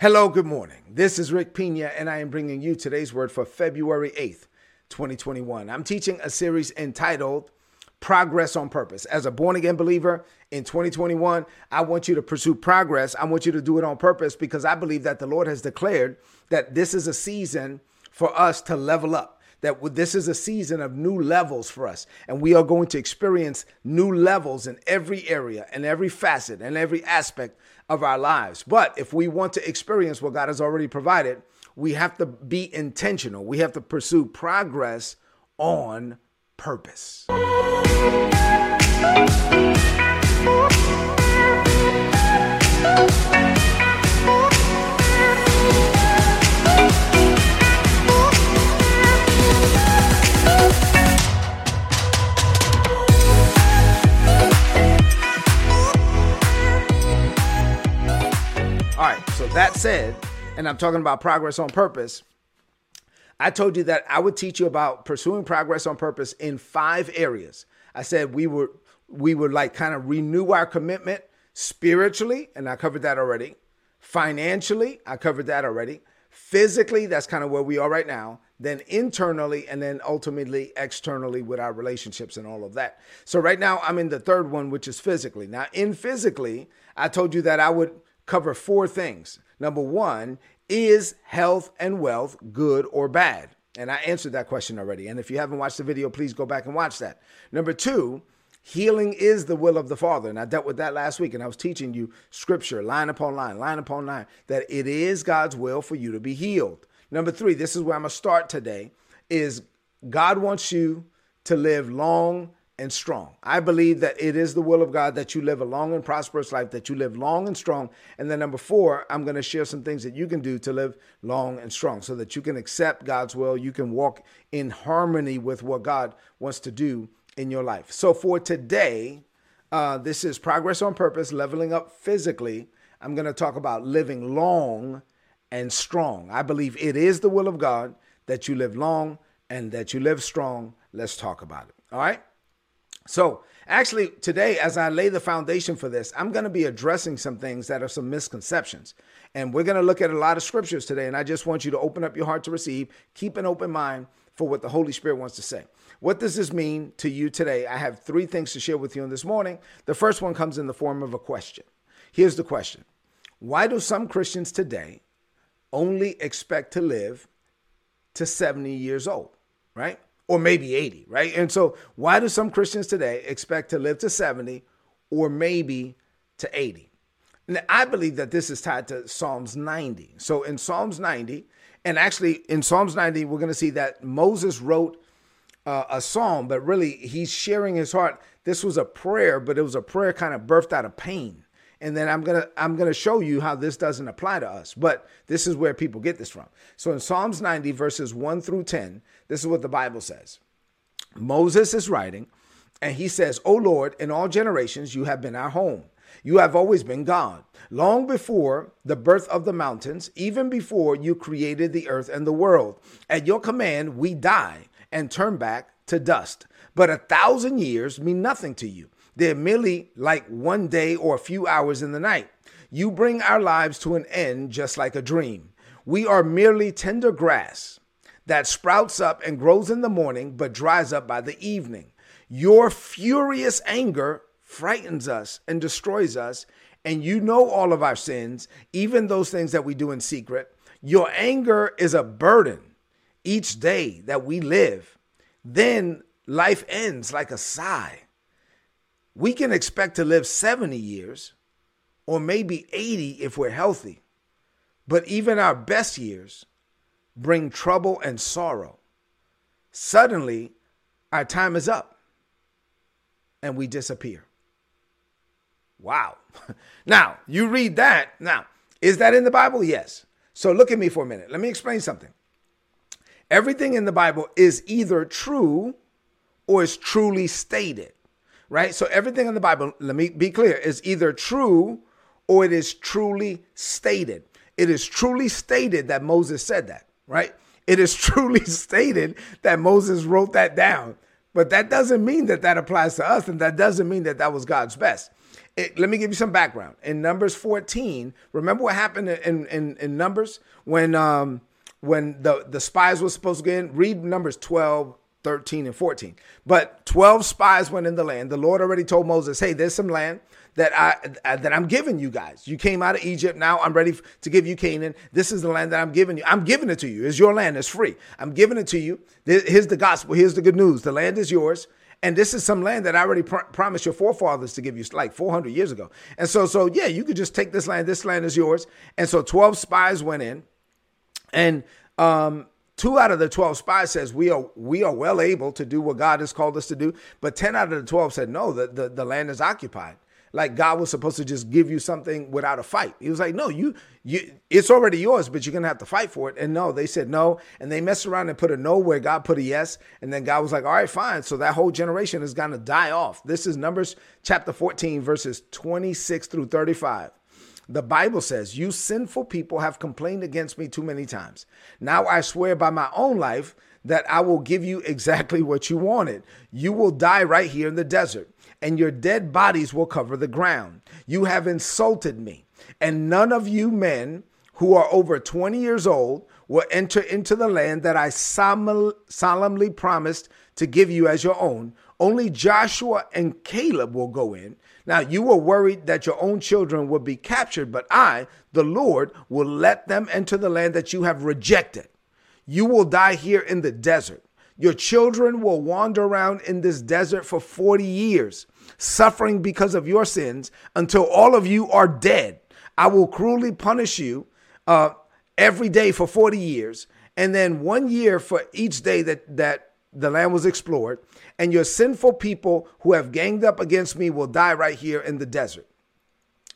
Hello, good morning. This is Rick Pina, and I am bringing you today's word for February 8th, 2021. I'm teaching a series entitled Progress on Purpose. As a born again believer in 2021, I want you to pursue progress. I want you to do it on purpose because I believe that the Lord has declared that this is a season for us to level up that this is a season of new levels for us. And we are going to experience new levels in every area and every facet and every aspect of our lives. But if we want to experience what God has already provided, we have to be intentional. We have to pursue progress on purpose. That said, and I'm talking about progress on purpose, I told you that I would teach you about pursuing progress on purpose in five areas. I said we would we would like kind of renew our commitment spiritually, and I covered that already. Financially, I covered that already. Physically, that's kind of where we are right now. Then internally, and then ultimately externally with our relationships and all of that. So right now, I'm in the third one, which is physically. Now, in physically, I told you that I would cover four things. Number one, is health and wealth good or bad? And I answered that question already. And if you haven't watched the video, please go back and watch that. Number two, healing is the will of the Father. And I dealt with that last week, and I was teaching you scripture, line upon line, line upon line, that it is God's will for you to be healed. Number three, this is where I'm going to start today, is God wants you to live long and strong. I believe that it is the will of God that you live a long and prosperous life, that you live long and strong. And then number four, I'm going to share some things that you can do to live long and strong so that you can accept God's will. You can walk in harmony with what God wants to do in your life. So for today, uh, this is progress on purpose, leveling up physically. I'm going to talk about living long and strong. I believe it is the will of God that you live long and that you live strong. Let's talk about it. All right. So, actually, today, as I lay the foundation for this, I'm going to be addressing some things that are some misconceptions. And we're going to look at a lot of scriptures today. And I just want you to open up your heart to receive, keep an open mind for what the Holy Spirit wants to say. What does this mean to you today? I have three things to share with you on this morning. The first one comes in the form of a question. Here's the question Why do some Christians today only expect to live to 70 years old, right? Or maybe 80, right? And so, why do some Christians today expect to live to 70 or maybe to 80? Now, I believe that this is tied to Psalms 90. So, in Psalms 90, and actually in Psalms 90, we're going to see that Moses wrote uh, a psalm, but really he's sharing his heart. This was a prayer, but it was a prayer kind of birthed out of pain and then I'm gonna I'm gonna show you how this doesn't apply to us. But this is where people get this from. So in Psalms 90 verses 1 through 10, this is what the Bible says. Moses is writing, and he says, "O Lord, in all generations you have been our home." You have always been God. Long before the birth of the mountains, even before you created the earth and the world, at your command we die and turn back to dust. But a thousand years mean nothing to you. They're merely like one day or a few hours in the night. You bring our lives to an end just like a dream. We are merely tender grass that sprouts up and grows in the morning but dries up by the evening. Your furious anger frightens us and destroys us, and you know all of our sins, even those things that we do in secret. Your anger is a burden each day that we live. Then life ends like a sigh we can expect to live 70 years or maybe 80 if we're healthy. But even our best years bring trouble and sorrow. Suddenly, our time is up and we disappear. Wow. Now, you read that. Now, is that in the Bible? Yes. So look at me for a minute. Let me explain something. Everything in the Bible is either true or is truly stated right? So everything in the Bible, let me be clear, is either true or it is truly stated. It is truly stated that Moses said that, right? It is truly stated that Moses wrote that down. But that doesn't mean that that applies to us, and that doesn't mean that that was God's best. it, let me give you some background. In Numbers 14, remember what happened in in, in Numbers when um when the the spies were supposed to get in? Read Numbers 12, 13 and 14. But 12 spies went in the land. The Lord already told Moses, "Hey, there's some land that I that I'm giving you guys. You came out of Egypt. Now I'm ready to give you Canaan. This is the land that I'm giving you. I'm giving it to you. It's your land. It's free. I'm giving it to you. Here's the gospel. Here's the good news. The land is yours. And this is some land that I already pr- promised your forefathers to give you like 400 years ago. And so, so yeah, you could just take this land. This land is yours. And so 12 spies went in, and um, two out of the 12 spies says we are we are well able to do what God has called us to do. But 10 out of the 12 said no, the, the, the land is occupied like God was supposed to just give you something without a fight. He was like, no, you, you, it's already yours, but you're gonna have to fight for it. And no, they said no, and they messed around and put a no where God put a yes, and then God was like, all right, fine. So that whole generation is gonna die off. This is Numbers chapter 14, verses 26 through 35. The Bible says, You sinful people have complained against me too many times. Now I swear by my own life that I will give you exactly what you wanted. You will die right here in the desert and your dead bodies will cover the ground. You have insulted me, and none of you men who are over 20 years old will enter into the land that I solemnly promised to give you as your own. Only Joshua and Caleb will go in. Now, you were worried that your own children would be captured, but I, the Lord, will let them enter the land that you have rejected. You will die here in the desert. Your children will wander around in this desert for 40 years, suffering because of your sins until all of you are dead. I will cruelly punish you uh, every day for 40 years, and then one year for each day that, that the land was explored. And your sinful people who have ganged up against me will die right here in the desert.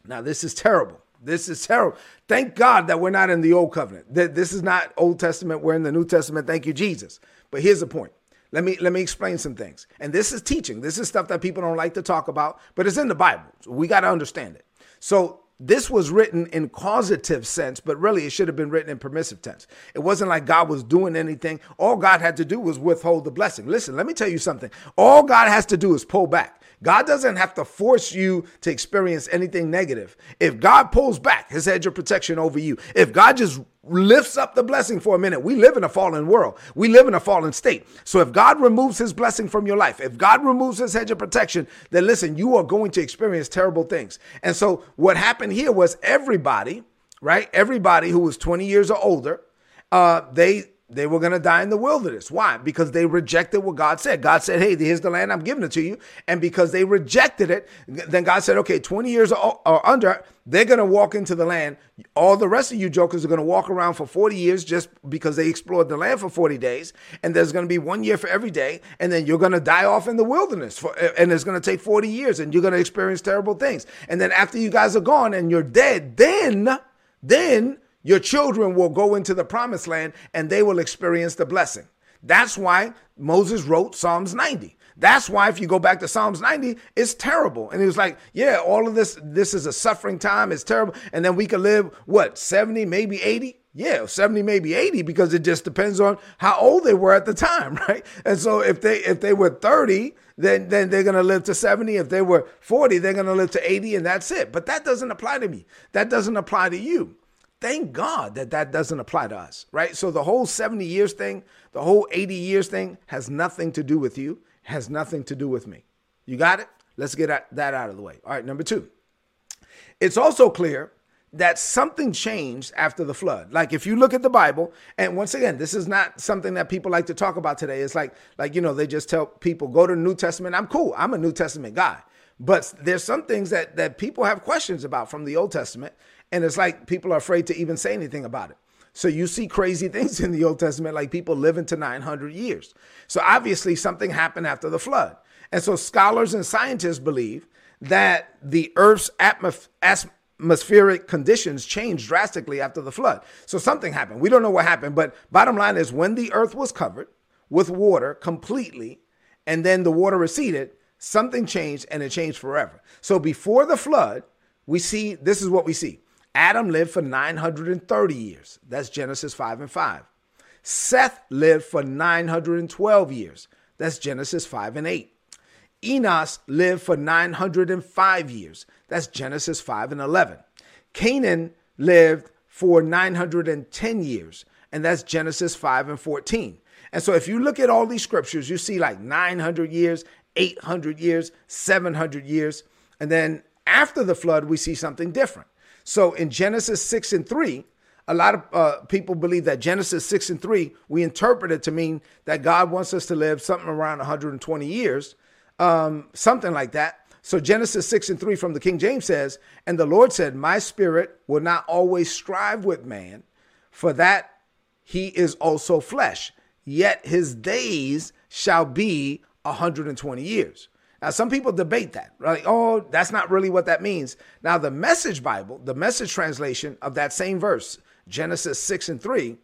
Now, this is terrible. This is terrible. Thank God that we're not in the old covenant. That this is not Old Testament. We're in the New Testament. Thank you, Jesus. But here's the point. Let me let me explain some things. And this is teaching. This is stuff that people don't like to talk about, but it's in the Bible. So we got to understand it. So this was written in causative sense, but really it should have been written in permissive tense. It wasn't like God was doing anything. All God had to do was withhold the blessing. Listen, let me tell you something. All God has to do is pull back. God doesn't have to force you to experience anything negative. If God pulls back his hedge of protection over you, if God just lifts up the blessing for a minute, we live in a fallen world. We live in a fallen state. So if God removes his blessing from your life, if God removes his hedge of protection, then listen, you are going to experience terrible things. And so what happened here was everybody, right? Everybody who was 20 years or older, uh, they they were going to die in the wilderness. Why? Because they rejected what God said. God said, Hey, here's the land, I'm giving it to you. And because they rejected it, then God said, Okay, 20 years or, under, they're going to walk into the land. All the rest of you jokers are going to walk around for 40 years just because they explored the land for 40 days. And there's going to be one year for every day. And then you're going to die off in the wilderness. For, and it's going to take 40 years and you're going to experience terrible things. And then after you guys are gone and you're dead, then, then, your children will go into the promised land and they will experience the blessing. That's why Moses wrote Psalms 90. That's why if you go back to Psalms 90, it's terrible. And he was like, yeah, all of this, this is a suffering time. It's terrible. And then we could live, what, 70, maybe 80? Yeah, 70, maybe 80, because it just depends on how old they were at the time, right? And so if they if they were 30, then then they're gonna live to 70. If they were 40, they're gonna live to 80, and that's it. But that doesn't apply to me. That doesn't apply to you. Thank God that that doesn't apply to us, right? So the whole 70 years thing, the whole 80 years thing has nothing to do with you, has nothing to do with me. You got it? Let's get that out of the way. All right, number two. It's also clear that something changed after the flood. Like if you look at the Bible, and once again, this is not something that people like to talk about today. It's like, like you know, they just tell people go to the New Testament. I'm cool. I'm a New Testament guy. But there's some things that that people have questions about from the Old Testament, and it's like people are afraid to even say anything about it. So you see crazy things in the Old Testament, like people living to 900 years. So obviously something happened after the flood. And so scholars and scientists believe that the Earth's atmospheric conditions changed drastically after the flood. So something happened. We don't know what happened, but bottom line is when the Earth was covered with water completely, and then the water receded, something changed and it changed forever. So before the flood, we see this is what we see Adam lived for 930 years. That's Genesis 5 and 5. Seth lived for 912 years. That's Genesis 5 and 8. Enos lived for 905 years. That's Genesis 5 and 11. Cainan lived for 910 years, and that's Genesis 5 and 14. And so if you look at all these scriptures, you see like 900 years, 800 years, 700 years. And then after the flood, we see something different. So in Genesis 6 and 3, a lot of uh, people believe that Genesis 6 and 3, we interpret it to mean that God wants us to live something around 120 years, um, something like that. So Genesis 6 and 3 from the King James says, And the Lord said, My spirit will not always strive with man, for that he is also flesh, yet his days shall be 120 years. Now, some people debate that, right? Oh, that's not really what that means. Now, the Message Bible, the Message translation of that same verse, Genesis 6 and 3,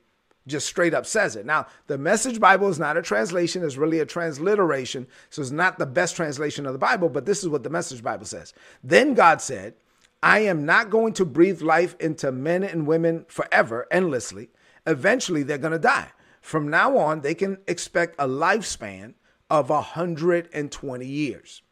just straight up says it. Now, the Message Bible is not a translation, it's really a transliteration. So it's not the best translation of the Bible, but this is what the Message Bible says. Then God said, I am not going to breathe life into men and women forever, endlessly. Eventually, they're going to die. From now on, they can expect a lifespan of 120 years.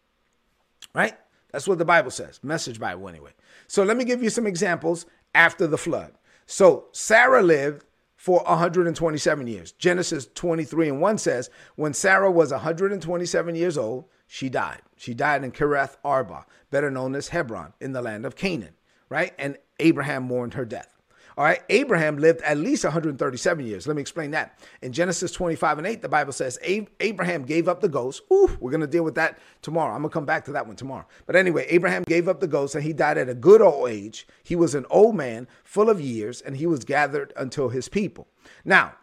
Right? That's what the Bible says, Message Bible, anyway. So let me give you some examples after the flood. So Sarah lived for 127 years. Genesis 23 and 1 says, When Sarah was 127 years old, she died. She died in Kiriath Arba, better known as Hebron, in the land of Canaan, right? And Abraham mourned her death. All right, Abraham lived at least 137 years. Let me explain that. In Genesis 25 and 8, the Bible says Abraham gave up the ghost. Ooh, we're going to deal with that tomorrow. I'm going to come back to that one tomorrow. But anyway, Abraham gave up the ghost and he died at a good old age. He was an old man, full of years, and he was gathered until his people. Now,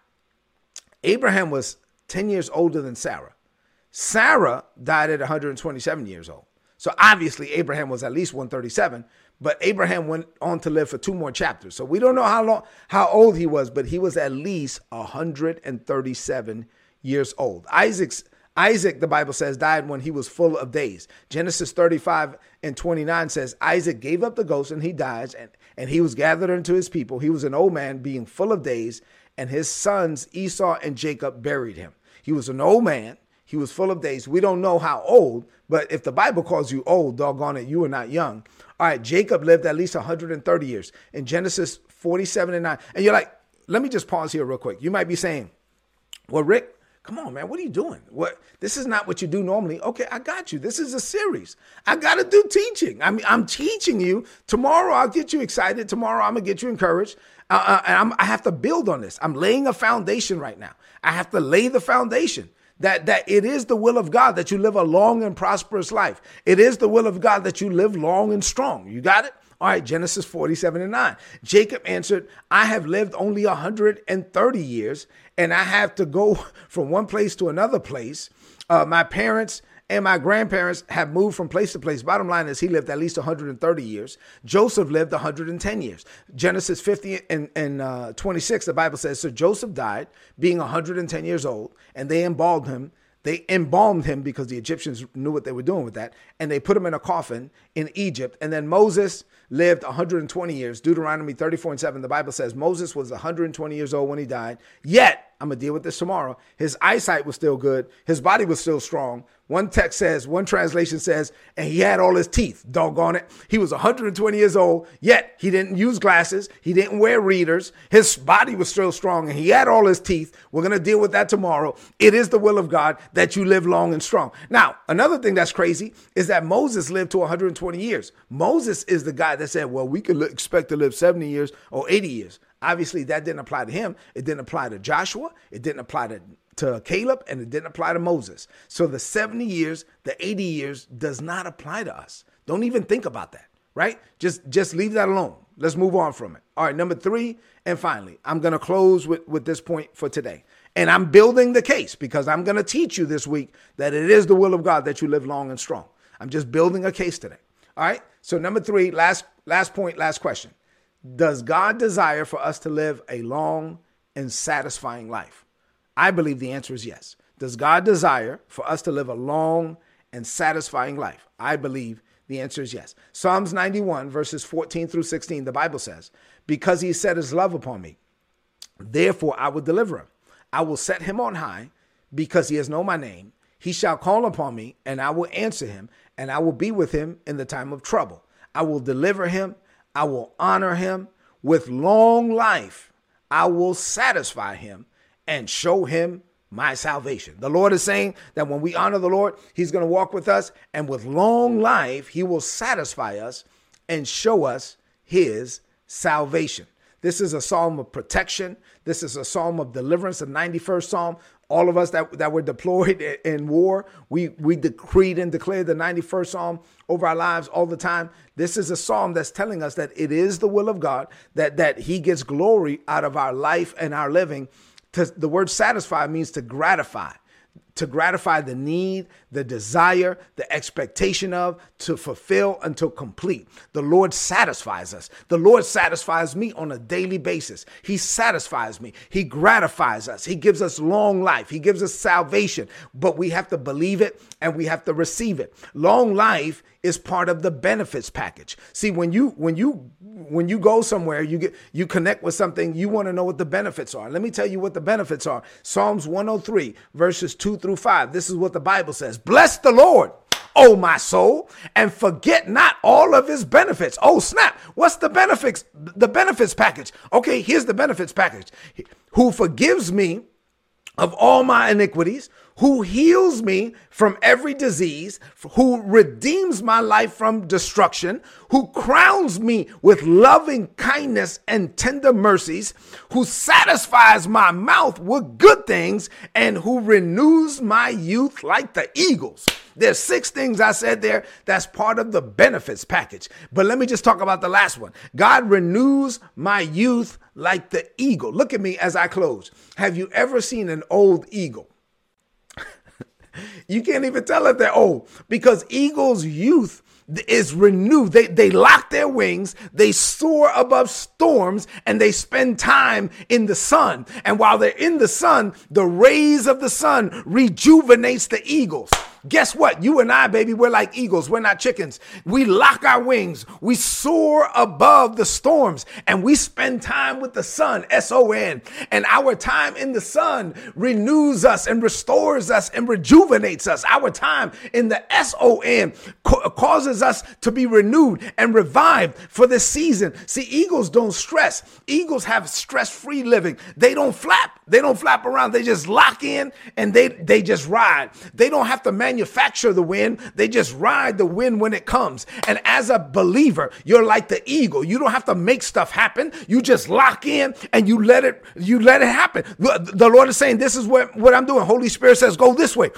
Abraham was 10 years older than Sarah. Sarah died at 127 years old. So obviously, Abraham was at least 137, but Abraham went on to live for two more chapters. So we don't know how long, how old he was, but he was at least 137 years old. Isaac's Isaac, the Bible says, died when he was full of days. Genesis 35 and 29 says, Isaac gave up the ghost and he dies, and, and he was gathered unto his people. He was an old man, being full of days, and his sons Esau and Jacob buried him. He was an old man. He was full of days. We don't know how old, but if the Bible calls you old, doggone it, you are not young. All right, Jacob lived at least 130 years in Genesis 47 and 9. And you're like, let me just pause here real quick. You might be saying, well, Rick, come on, man, what are you doing? What this is not what you do normally. Okay, I got you. This is a series. I gotta do teaching. I mean, I'm teaching you. Tomorrow I'll get you excited. Tomorrow I'm gonna get you encouraged. Uh, uh, and I'm, I have to build on this. I'm laying a foundation right now. I have to lay the foundation that that it is the will of God that you live a long and prosperous life. It is the will of God that you live long and strong. You got it? All right, Genesis 47 and 9. Jacob answered, I have lived only 130 years, and I have to go from one place to another place. Uh, my parents and my grandparents have moved from place to place. Bottom line is he lived at least 130 years. Joseph lived 110 years. Genesis 50 and, and uh, 26, the Bible says, So Joseph died being 110 years old, and they embalmed him. They embalmed him because the Egyptians knew what they were doing with that, and they put him in a coffin in Egypt. And then Moses lived 120 years. Deuteronomy 34 and 7, the Bible says Moses was 120 years old when he died. Yet, I'm going to deal with this tomorrow, his eyesight was still good, his body was still strong, one text says, one translation says, and he had all his teeth, doggone it. He was 120 years old, yet he didn't use glasses. He didn't wear readers. His body was still strong and he had all his teeth. We're going to deal with that tomorrow. It is the will of God that you live long and strong. Now, another thing that's crazy is that Moses lived to 120 years. Moses is the guy that said, well, we could expect to live 70 years or 80 years. Obviously, that didn't apply to him. It didn't apply to Joshua. It didn't apply to to Caleb and it didn't apply to Moses. So the 70 years, the 80 years does not apply to us. Don't even think about that, right? Just just leave that alone. Let's move on from it. All right, number 3 and finally, I'm going to close with with this point for today. And I'm building the case because I'm going to teach you this week that it is the will of God that you live long and strong. I'm just building a case today. All right? So number 3, last last point, last question. Does God desire for us to live a long and satisfying life? I believe the answer is yes. Does God desire for us to live a long and satisfying life? I believe the answer is yes. Psalms 91, verses 14 through 16, the Bible says, Because he set his love upon me, therefore I will deliver him. I will set him on high because he has known my name. He shall call upon me, and I will answer him, and I will be with him in the time of trouble. I will deliver him. I will honor him. With long life, I will satisfy him and show him my salvation. The Lord is saying that when we honor the Lord, He's going to walk with us, and with long life, He will satisfy us and show us His salvation. This is a psalm of protection. This is a psalm of deliverance, the 91st psalm. All of us that, that were deployed in war, we, we decreed and declared the 91st psalm over our lives all the time. This is a psalm that's telling us that it is the will of God, that, that He gets glory out of our life and our living to, the word satisfy means to gratify to gratify the need, the desire, the expectation of, to fulfill until complete. The Lord satisfies us. The Lord satisfies me on a daily basis. He satisfies me. He gratifies us. He gives us long life. He gives us salvation, but we have to believe it and we have to receive it. Long life is part of the benefits package. See, when you when you when you go somewhere, you get you connect with something, you want to know what the benefits are. Let me tell you what the benefits are. Psalms 103 verses 2 through 5. This is what the Bible says. Bless the Lord, O my soul, and forget not all of his benefits. Oh, snap. What's the benefits? The benefits package. Okay, here's the benefits package. Who forgives me of all my iniquities, who heals me from every disease, who redeems my life from destruction, who crowns me with loving kindness and tender mercies, who satisfies my mouth with good things, and who renews my youth like the eagles. There's six things I said there that's part of the benefits package. But let me just talk about the last one. God renews my youth like the eagle. Look at me as I close. Have you ever seen an old eagle? You can't even tell if they're old because eagles' youth is renewed. They, they lock their wings, they soar above storms, and they spend time in the sun. And while they're in the sun, the rays of the sun rejuvenates the eagles. Guess what? You and I, baby, we're like eagles. We're not chickens. We lock our wings. We soar above the storms and we spend time with the sun, S O N. And our time in the sun renews us and restores us and rejuvenates us. Our time in the S O N causes us to be renewed and revived for this season. See, eagles don't stress. Eagles have stress free living. They don't flap. They don't flap around. They just lock in and they, they just ride. They don't have to manage manufacture the wind, they just ride the wind when it comes. And as a believer, you're like the eagle. You don't have to make stuff happen. You just lock in and you let it you let it happen. The Lord is saying, This is what, what I'm doing. Holy Spirit says, Go this way.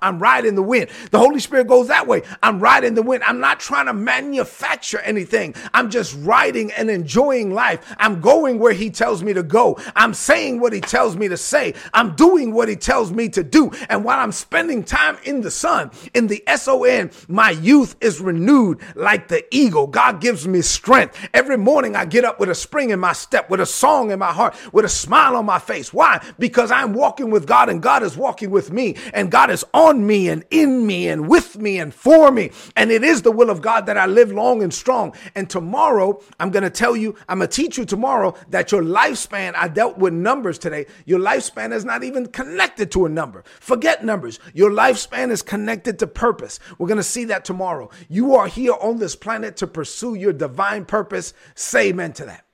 I'm riding the wind. The Holy Spirit goes that way. I'm riding the wind. I'm not trying to manufacture anything. I'm just riding and enjoying life. I'm going where He tells me to go. I'm saying what He tells me to say. I'm doing what He tells me to do. And while I'm spending time in the son. In the S O N, my youth is renewed like the eagle. God gives me strength. Every morning I get up with a spring in my step, with a song in my heart, with a smile on my face. Why? Because I'm walking with God and God is walking with me and God is on me and in me and with me and for me. And it is the will of God that I live long and strong. And tomorrow, I'm going to tell you, I'm going to teach you tomorrow that your lifespan, I dealt with numbers today. Your lifespan is not even connected to a number. Forget numbers. Your lifespan is connected to purpose. We're going to see that tomorrow. You are here on this planet to pursue your divine purpose. Say amen to that.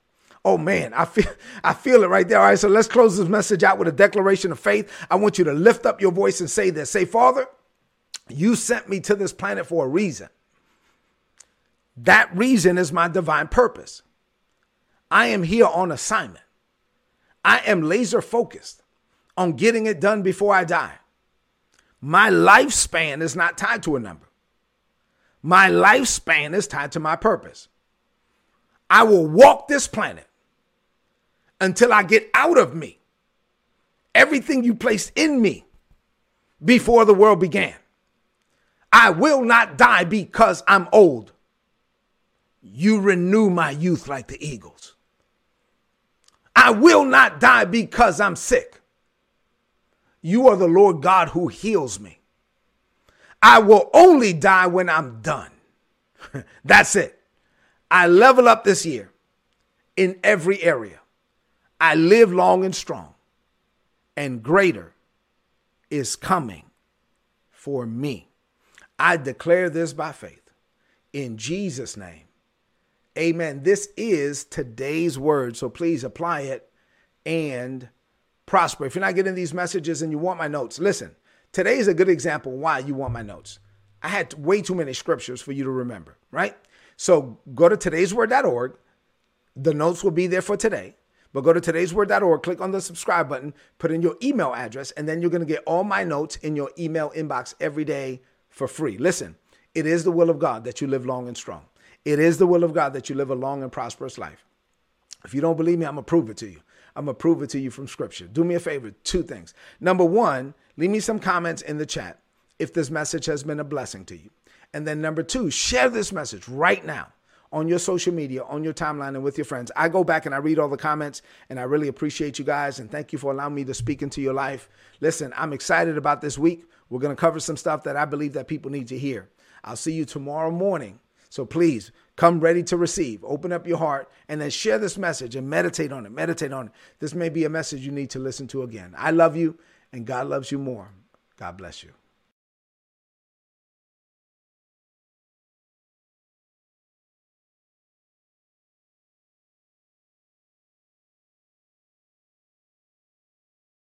Oh man, I feel I feel it right there. All right, so let's close this message out with a declaration of faith. I want you to lift up your voice and say this. Say, Father, you sent me to this planet for a reason. That reason is my divine purpose. I am here on assignment. I am laser focused on getting it done before I die. My lifespan is not tied to a number. My lifespan is tied to my purpose. I will walk this planet until I get out of me everything you placed in me before the world began. I will not die because I'm old. You renew my youth like the eagles. I will not die because I'm sick. You are the Lord God who heals me. I will only die when I'm done. That's it. I level up this year in every area. I live long and strong, and greater is coming for me. I declare this by faith. In Jesus' name, Amen. This is today's word. So please apply it and prosper. If you're not getting these messages and you want my notes, listen, today is a good example why you want my notes. I had way too many scriptures for you to remember, right? So go to today'sword.org. The notes will be there for today. But go to today'sword.org, click on the subscribe button, put in your email address, and then you're going to get all my notes in your email inbox every day for free. Listen, it is the will of God that you live long and strong. It is the will of God that you live a long and prosperous life. If you don't believe me, I'm going to prove it to you. I'm going to prove it to you from scripture. Do me a favor, two things. Number one, leave me some comments in the chat if this message has been a blessing to you. And then number two, share this message right now on your social media, on your timeline, and with your friends. I go back and I read all the comments, and I really appreciate you guys. And thank you for allowing me to speak into your life. Listen, I'm excited about this week. We're going to cover some stuff that I believe that people need to hear. I'll see you tomorrow morning. So please come ready to receive. Open up your heart and then share this message and meditate on it. Meditate on it. This may be a message you need to listen to again. I love you, and God loves you more. God bless you.